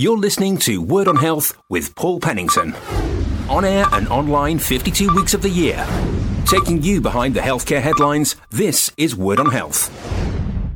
You're listening to Word on Health with Paul Pennington. On air and online 52 weeks of the year. Taking you behind the healthcare headlines, this is Word on Health.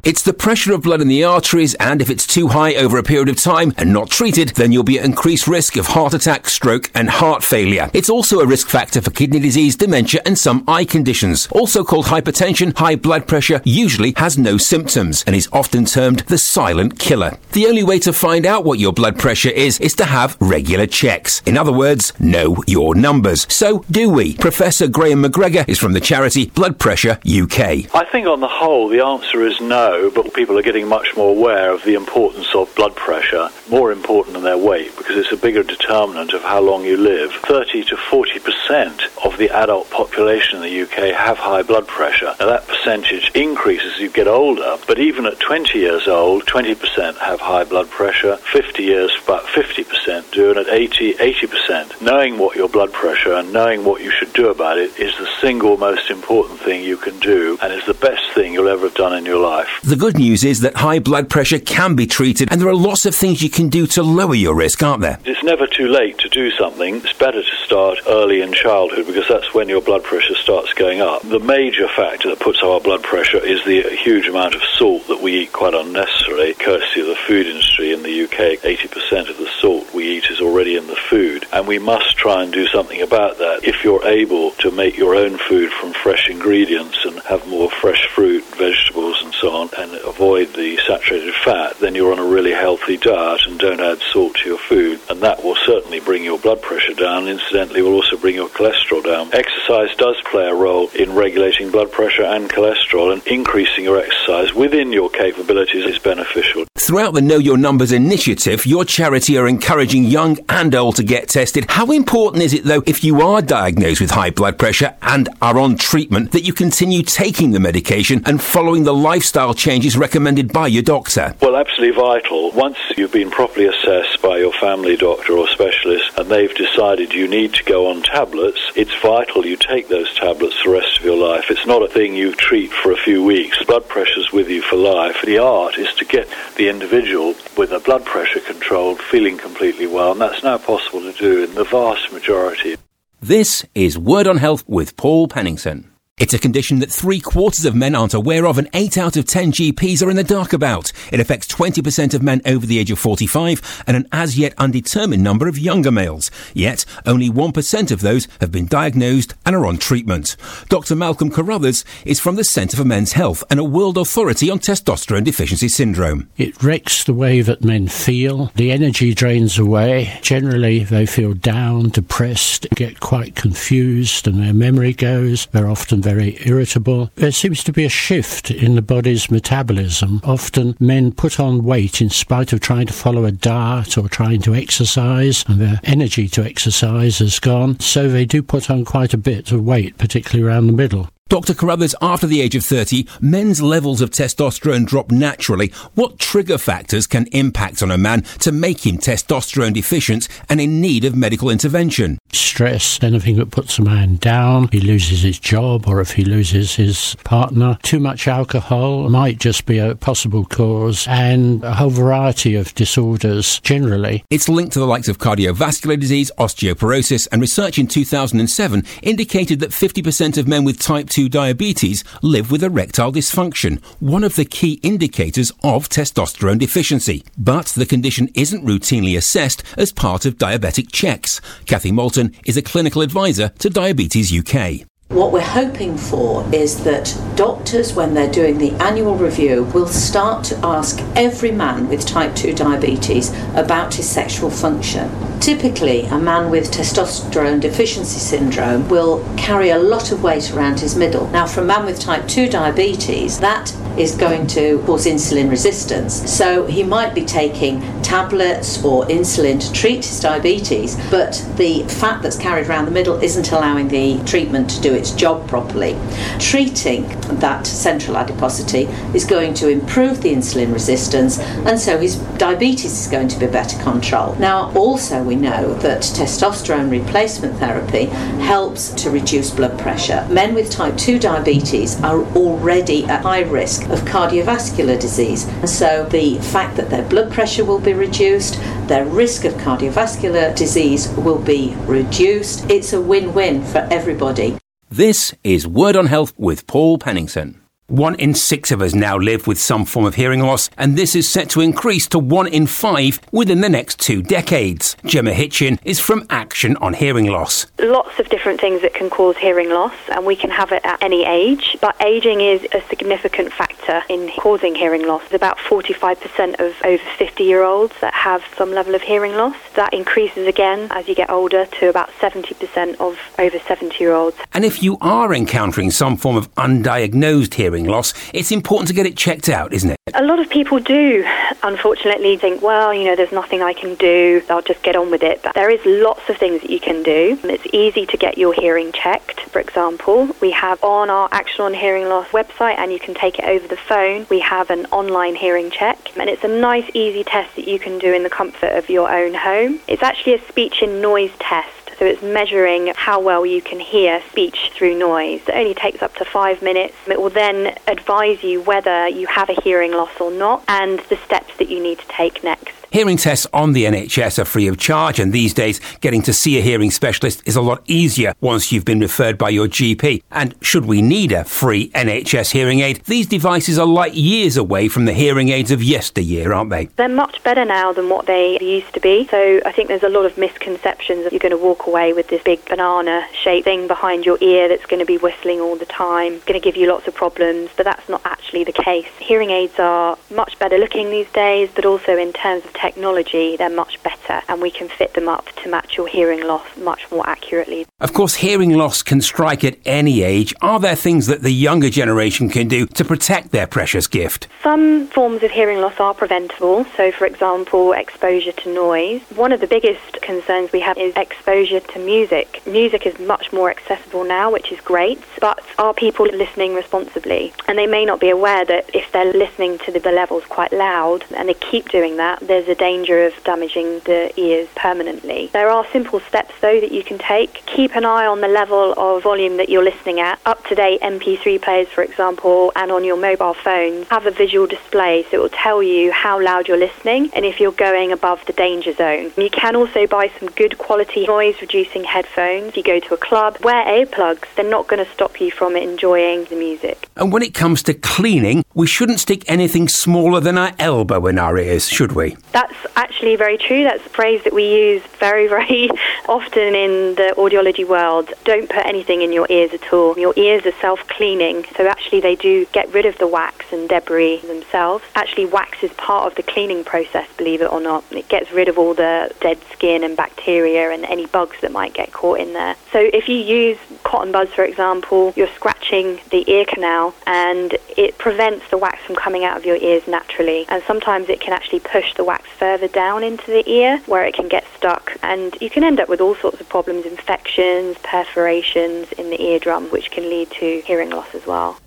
It's the pressure of blood in the arteries, and if it's too high over a period of time and not treated, then you'll be at increased risk of heart attack, stroke, and heart failure. It's also a risk factor for kidney disease, dementia, and some eye conditions. Also called hypertension, high blood pressure usually has no symptoms and is often termed the silent killer. The only way to find out what your blood pressure is is to have regular checks. In other words, know your numbers. So, do we? Professor Graham MacGregor is from the charity Blood Pressure UK. I think on the whole, the answer is no but people are getting much more aware of the importance of blood pressure, more important than their weight, because it's a bigger determinant of how long you live. 30 to 40 percent of the adult population in the UK have high blood pressure. Now that percentage increases as you get older, but even at 20 years old, 20 percent have high blood pressure, 50 years about 50 percent do, and at 80, 80 percent. Knowing what your blood pressure and knowing what you should do about it is the single most important thing you can do, and is the best thing you'll ever have done in your life. The good news is that high blood pressure can be treated, and there are lots of things you can do to lower your risk, aren't there? It's never too late to do something. It's better to start early in childhood because that's when your blood pressure starts going up. The major factor that puts our blood pressure is the huge amount of salt that we eat quite unnecessarily, courtesy of the food industry in the UK. 80% of the salt we eat is already in the food, and we must try and do something about that. If you're able to make your own food from fresh ingredients and have more fresh fruit, vegetables, and so on, and avoid the saturated fat, then you're on a really healthy diet and don't add salt to your food. And that will certainly bring your blood pressure down. Incidentally, will also bring your cholesterol down. Exercise does play a role in regulating blood pressure and cholesterol, and increasing your exercise within your capabilities is beneficial. Throughout the Know Your Numbers initiative, your charity are encouraging young and old to get tested. How important is it, though, if you are diagnosed with high blood pressure and are on treatment, that you continue taking the medication and following the lifestyle changes recommended by your doctor? Well, absolutely vital. Once you've been properly assessed by your family doctor or specialist and they've decided you need to go on tablets, it's vital you take those tablets the rest of your life. It's not a thing you treat for a few weeks. Blood pressure's with you for life. The art is to get the individual with a blood pressure controlled, feeling completely well, and that's now possible to do in the vast majority. This is Word on Health with Paul Pennington. It's a condition that three quarters of men aren't aware of and eight out of ten GPs are in the dark about. It affects 20% of men over the age of 45 and an as yet undetermined number of younger males. Yet, only 1% of those have been diagnosed and are on treatment. Dr. Malcolm Carruthers is from the Centre for Men's Health and a world authority on testosterone deficiency syndrome. It wrecks the way that men feel. The energy drains away. Generally, they feel down, depressed, get quite confused, and their memory goes. They're often very irritable. There seems to be a shift in the body's metabolism. Often men put on weight in spite of trying to follow a diet or trying to exercise, and their energy to exercise has gone. So they do put on quite a bit of weight, particularly around the middle. Dr. Carruthers, after the age of 30, men's levels of testosterone drop naturally. What trigger factors can impact on a man to make him testosterone deficient and in need of medical intervention? Stress, anything that puts a man down, he loses his job or if he loses his partner. Too much alcohol might just be a possible cause and a whole variety of disorders generally. It's linked to the likes of cardiovascular disease, osteoporosis, and research in 2007 indicated that 50% of men with type 2 diabetes live with erectile dysfunction, one of the key indicators of testosterone deficiency. But the condition isn't routinely assessed as part of diabetic checks. Kathy Moulton is a clinical advisor to Diabetes UK. What we're hoping for is that doctors, when they're doing the annual review, will start to ask every man with type 2 diabetes about his sexual function. Typically, a man with testosterone deficiency syndrome will carry a lot of weight around his middle. Now, for a man with type 2 diabetes, that is going to cause insulin resistance. So he might be taking tablets or insulin to treat his diabetes, but the fat that's carried around the middle isn't allowing the treatment to do its job properly. Treating that central adiposity is going to improve the insulin resistance, and so his diabetes is going to be better controlled. Now, also, we know that testosterone replacement therapy helps to reduce blood pressure. Men with type 2 diabetes are already at high risk of cardiovascular disease. And so the fact that their blood pressure will be reduced, their risk of cardiovascular disease will be reduced. It's a win win for everybody. This is Word on Health with Paul Pennington. One in six of us now live with some form of hearing loss, and this is set to increase to one in five within the next two decades. Gemma Hitchin is from Action on Hearing Loss. Lots of different things that can cause hearing loss, and we can have it at any age, but aging is a significant factor in causing hearing loss. There's about 45% of over 50 year olds that have some level of hearing loss. That increases again as you get older to about 70% of over 70 year olds. And if you are encountering some form of undiagnosed hearing hearing loss, it's important to get it checked out, isn't it? A lot of people do, unfortunately, think, well, you know, there's nothing I can do, I'll just get on with it. But there is lots of things that you can do. It's easy to get your hearing checked. For example, we have on our Action on Hearing Loss website, and you can take it over the phone, we have an online hearing check. And it's a nice, easy test that you can do in the comfort of your own home. It's actually a speech and noise test. So it's measuring how well you can hear speech through noise. It only takes up to five minutes. It will then advise you whether you have a hearing loss or not and the steps that you need to take next. Hearing tests on the NHS are free of charge, and these days, getting to see a hearing specialist is a lot easier once you've been referred by your GP. And should we need a free NHS hearing aid, these devices are light years away from the hearing aids of yesteryear, aren't they? They're much better now than what they used to be. So I think there's a lot of misconceptions that you're going to walk away with this big banana shaped thing behind your ear that's going to be whistling all the time, going to give you lots of problems, but that's not actually the case. Hearing aids are much better looking these days, but also in terms of technology, they're much better and we can fit them up to match your hearing loss much more accurately. Of course, hearing loss can strike at any age. Are there things that the younger generation can do to protect their precious gift? Some forms of hearing loss are preventable. So, for example, exposure to noise. One of the biggest concerns we have is exposure to music. Music is much more accessible now, which is great, but are people listening responsibly? And they may not be aware that if they're listening to the levels quite loud and they keep doing that, there's a the danger of damaging the ears permanently. There are simple steps, though, that you can take. Keep an eye on the level of volume that you're listening at. Up to date MP3 players, for example, and on your mobile phones have a visual display so it will tell you how loud you're listening and if you're going above the danger zone. You can also buy some good quality noise reducing headphones. If you go to a club, wear earplugs. They're not going to stop you from enjoying the music. And when it comes to cleaning, we shouldn't stick anything smaller than our elbow in our ears, should we? That's actually very true. That's a phrase that we use very, very often in the audiology world. Don't put anything in your ears at all. Your ears are self cleaning, so actually they do get rid of the wax and debris themselves. Actually, wax is part of the cleaning process, believe it or not. It gets rid of all the dead skin and bacteria and any bugs that might get caught in there. So if you use cotton buds, for example, you're scratching the ear canal and it prevents the wax from coming out of your ears naturally. And sometimes it can actually push the wax further down into the ear where it can get stuck. And you can end up with all sorts of problems infections, perforations in the eardrum, which can lead to hearing loss as well.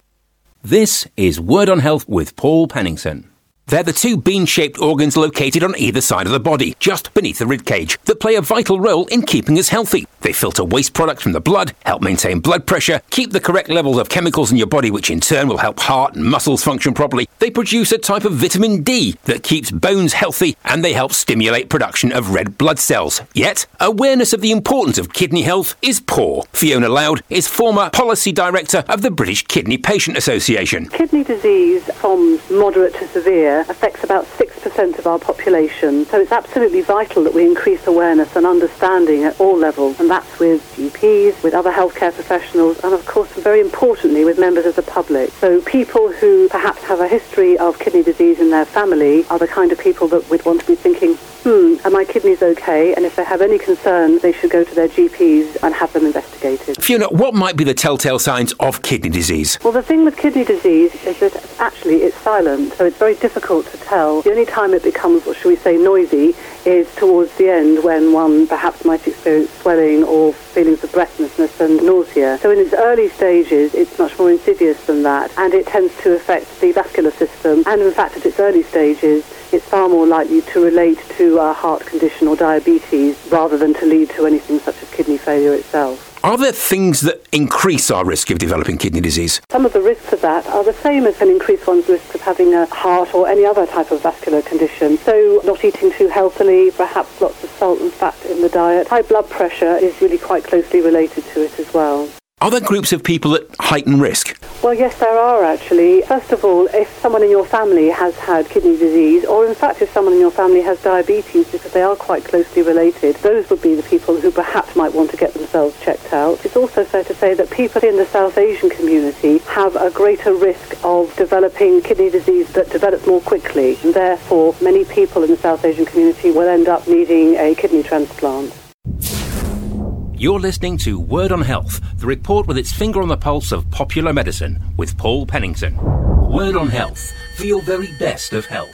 This is Word on Health with Paul Pennington. They're the two bean shaped organs located on either side of the body, just beneath the ribcage, that play a vital role in keeping us healthy. They filter waste products from the blood, help maintain blood pressure, keep the correct levels of chemicals in your body, which in turn will help heart and muscles function properly. They produce a type of vitamin D that keeps bones healthy, and they help stimulate production of red blood cells. Yet, awareness of the importance of kidney health is poor. Fiona Loud is former policy director of the British Kidney Patient Association. Kidney disease from moderate to severe affects about 6% of our population. So it's absolutely vital that we increase awareness and understanding at all levels, and that's with GPs, with other healthcare professionals, and of course, very importantly, with members of the public. So people who perhaps have a history of kidney disease in their family are the kind of people that would want to be thinking, hmm, kidneys okay? And if they have any concerns, they should go to their GPs and have them investigated. Fiona, what might be the telltale signs of kidney disease? Well, the thing with kidney disease is that actually it's silent, so it's very difficult to tell. The only time it becomes, what should we say, noisy is towards the end when one perhaps might experience swelling or feelings of breathlessness and nausea. So in its early stages, it's much more insidious than that, and it tends to affect the vascular system. And in fact, at its early stages, it's far more likely to relate to a heart condition or diabetes rather than to lead to anything such as kidney failure itself. Are there things that increase our risk of developing kidney disease? Some of the risks of that are the same as can increase one's risk of having a heart or any other type of vascular condition. So not eating too healthily, perhaps lots of salt and fat in the diet. High blood pressure is really quite closely related to it as well. Are there groups of people at heightened risk? Well, yes, there are actually. First of all, if someone in your family has had kidney disease, or in fact, if someone in your family has diabetes, because they are quite closely related, those would be the people who perhaps might want to get themselves checked out. It's also fair to say that people in the South Asian community have a greater risk of developing kidney disease that develops more quickly, and therefore, many people in the South Asian community will end up needing a kidney transplant. You're listening to Word on Health, the report with its finger on the pulse of popular medicine, with Paul Pennington. Word on Health, for your very best of health.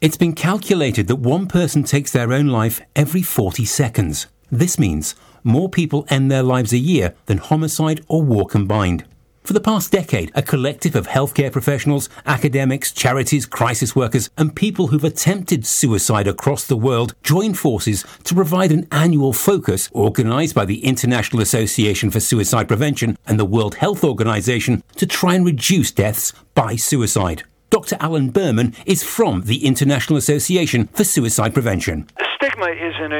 It's been calculated that one person takes their own life every 40 seconds. This means more people end their lives a year than homicide or war combined. For the past decade, a collective of healthcare professionals, academics, charities, crisis workers, and people who've attempted suicide across the world joined forces to provide an annual focus organized by the International Association for Suicide Prevention and the World Health Organization to try and reduce deaths by suicide. Dr. Alan Berman is from the International Association for Suicide Prevention. Stigma is an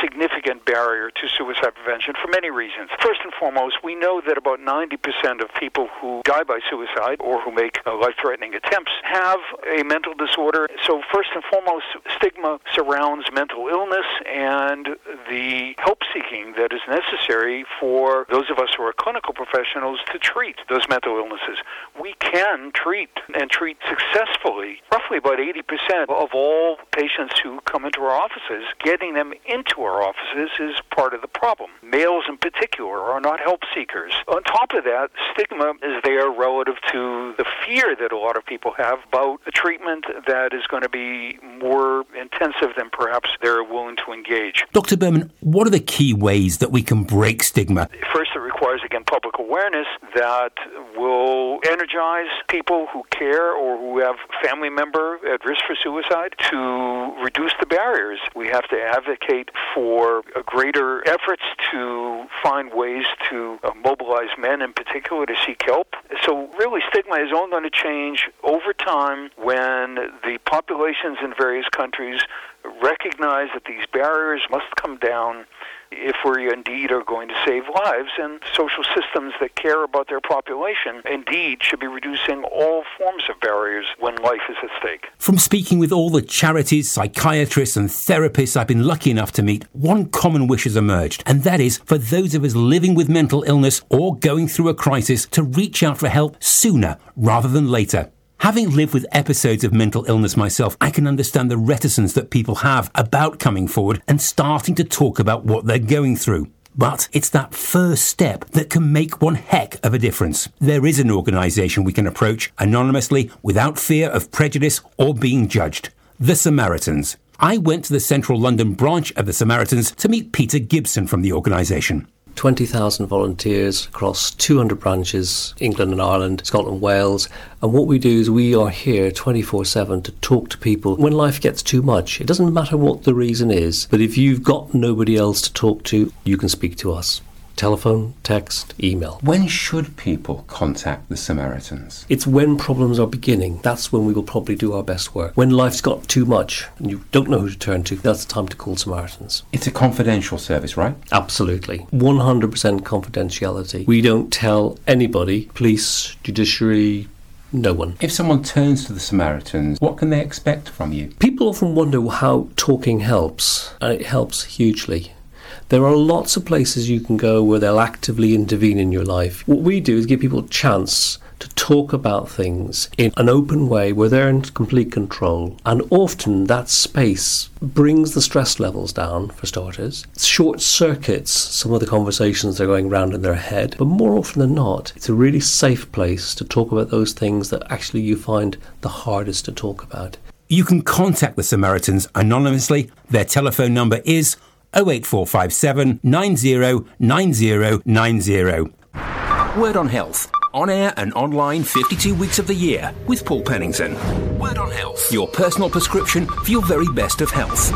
significant barrier to suicide prevention for many reasons. First and foremost, we know that about 90% of people who die by suicide or who make uh, life threatening attempts have a mental disorder. So, first and foremost, stigma surrounds mental illness and the help seeking that is necessary for those of us who are clinical professionals to treat those mental illnesses. We can treat and treat successfully roughly about 80% of all patients who come into our offices. Getting them into our offices is part of the problem. Males in particular are not help seekers. On top of that, stigma is there relative to the fear that a lot of people have about a treatment that is going to be more intensive than perhaps they're willing to engage. Dr. Berman, what are the key ways that we can break stigma? First, it requires, again, public awareness that will energize people who care or who have family member at risk for suicide to reduce the barriers. We have to advocate for greater efforts to find ways to uh, mobilize men in particular to seek help. So really stigma is only going to change over time when the populations in various countries recognize that these barriers must come down if we indeed are going to save lives, and social systems that care about their population indeed should be reducing all forms of barriers when life is at stake. From speaking with all the charities, psychiatrists, and therapists I've been lucky enough to meet, one common wish has emerged, and that is for those of us living with mental illness or going through a crisis to reach out for help sooner rather than later. Having lived with episodes of mental illness myself, I can understand the reticence that people have about coming forward and starting to talk about what they're going through. But it's that first step that can make one heck of a difference. There is an organisation we can approach anonymously without fear of prejudice or being judged. The Samaritans. I went to the central London branch of the Samaritans to meet Peter Gibson from the organisation. 20,000 volunteers across 200 branches, England and Ireland, Scotland, Wales. And what we do is we are here 24 7 to talk to people when life gets too much. It doesn't matter what the reason is, but if you've got nobody else to talk to, you can speak to us telephone, text, email. When should people contact the Samaritans? It's when problems are beginning. That's when we will probably do our best work. When life's got too much and you don't know who to turn to, that's the time to call Samaritans. It's a confidential service, right? Absolutely. 100% confidentiality. We don't tell anybody, police, judiciary, no one. If someone turns to the Samaritans, what can they expect from you? People often wonder how talking helps, and it helps hugely. There are lots of places you can go where they'll actively intervene in your life. What we do is give people a chance to talk about things in an open way where they're in complete control. And often that space brings the stress levels down, for starters. Short circuits some of the conversations that are going around in their head. But more often than not, it's a really safe place to talk about those things that actually you find the hardest to talk about. You can contact the Samaritans anonymously. Their telephone number is 08457 909090. Word on Health. On air and online 52 weeks of the year with Paul Pennington. Word on Health. Your personal prescription for your very best of health.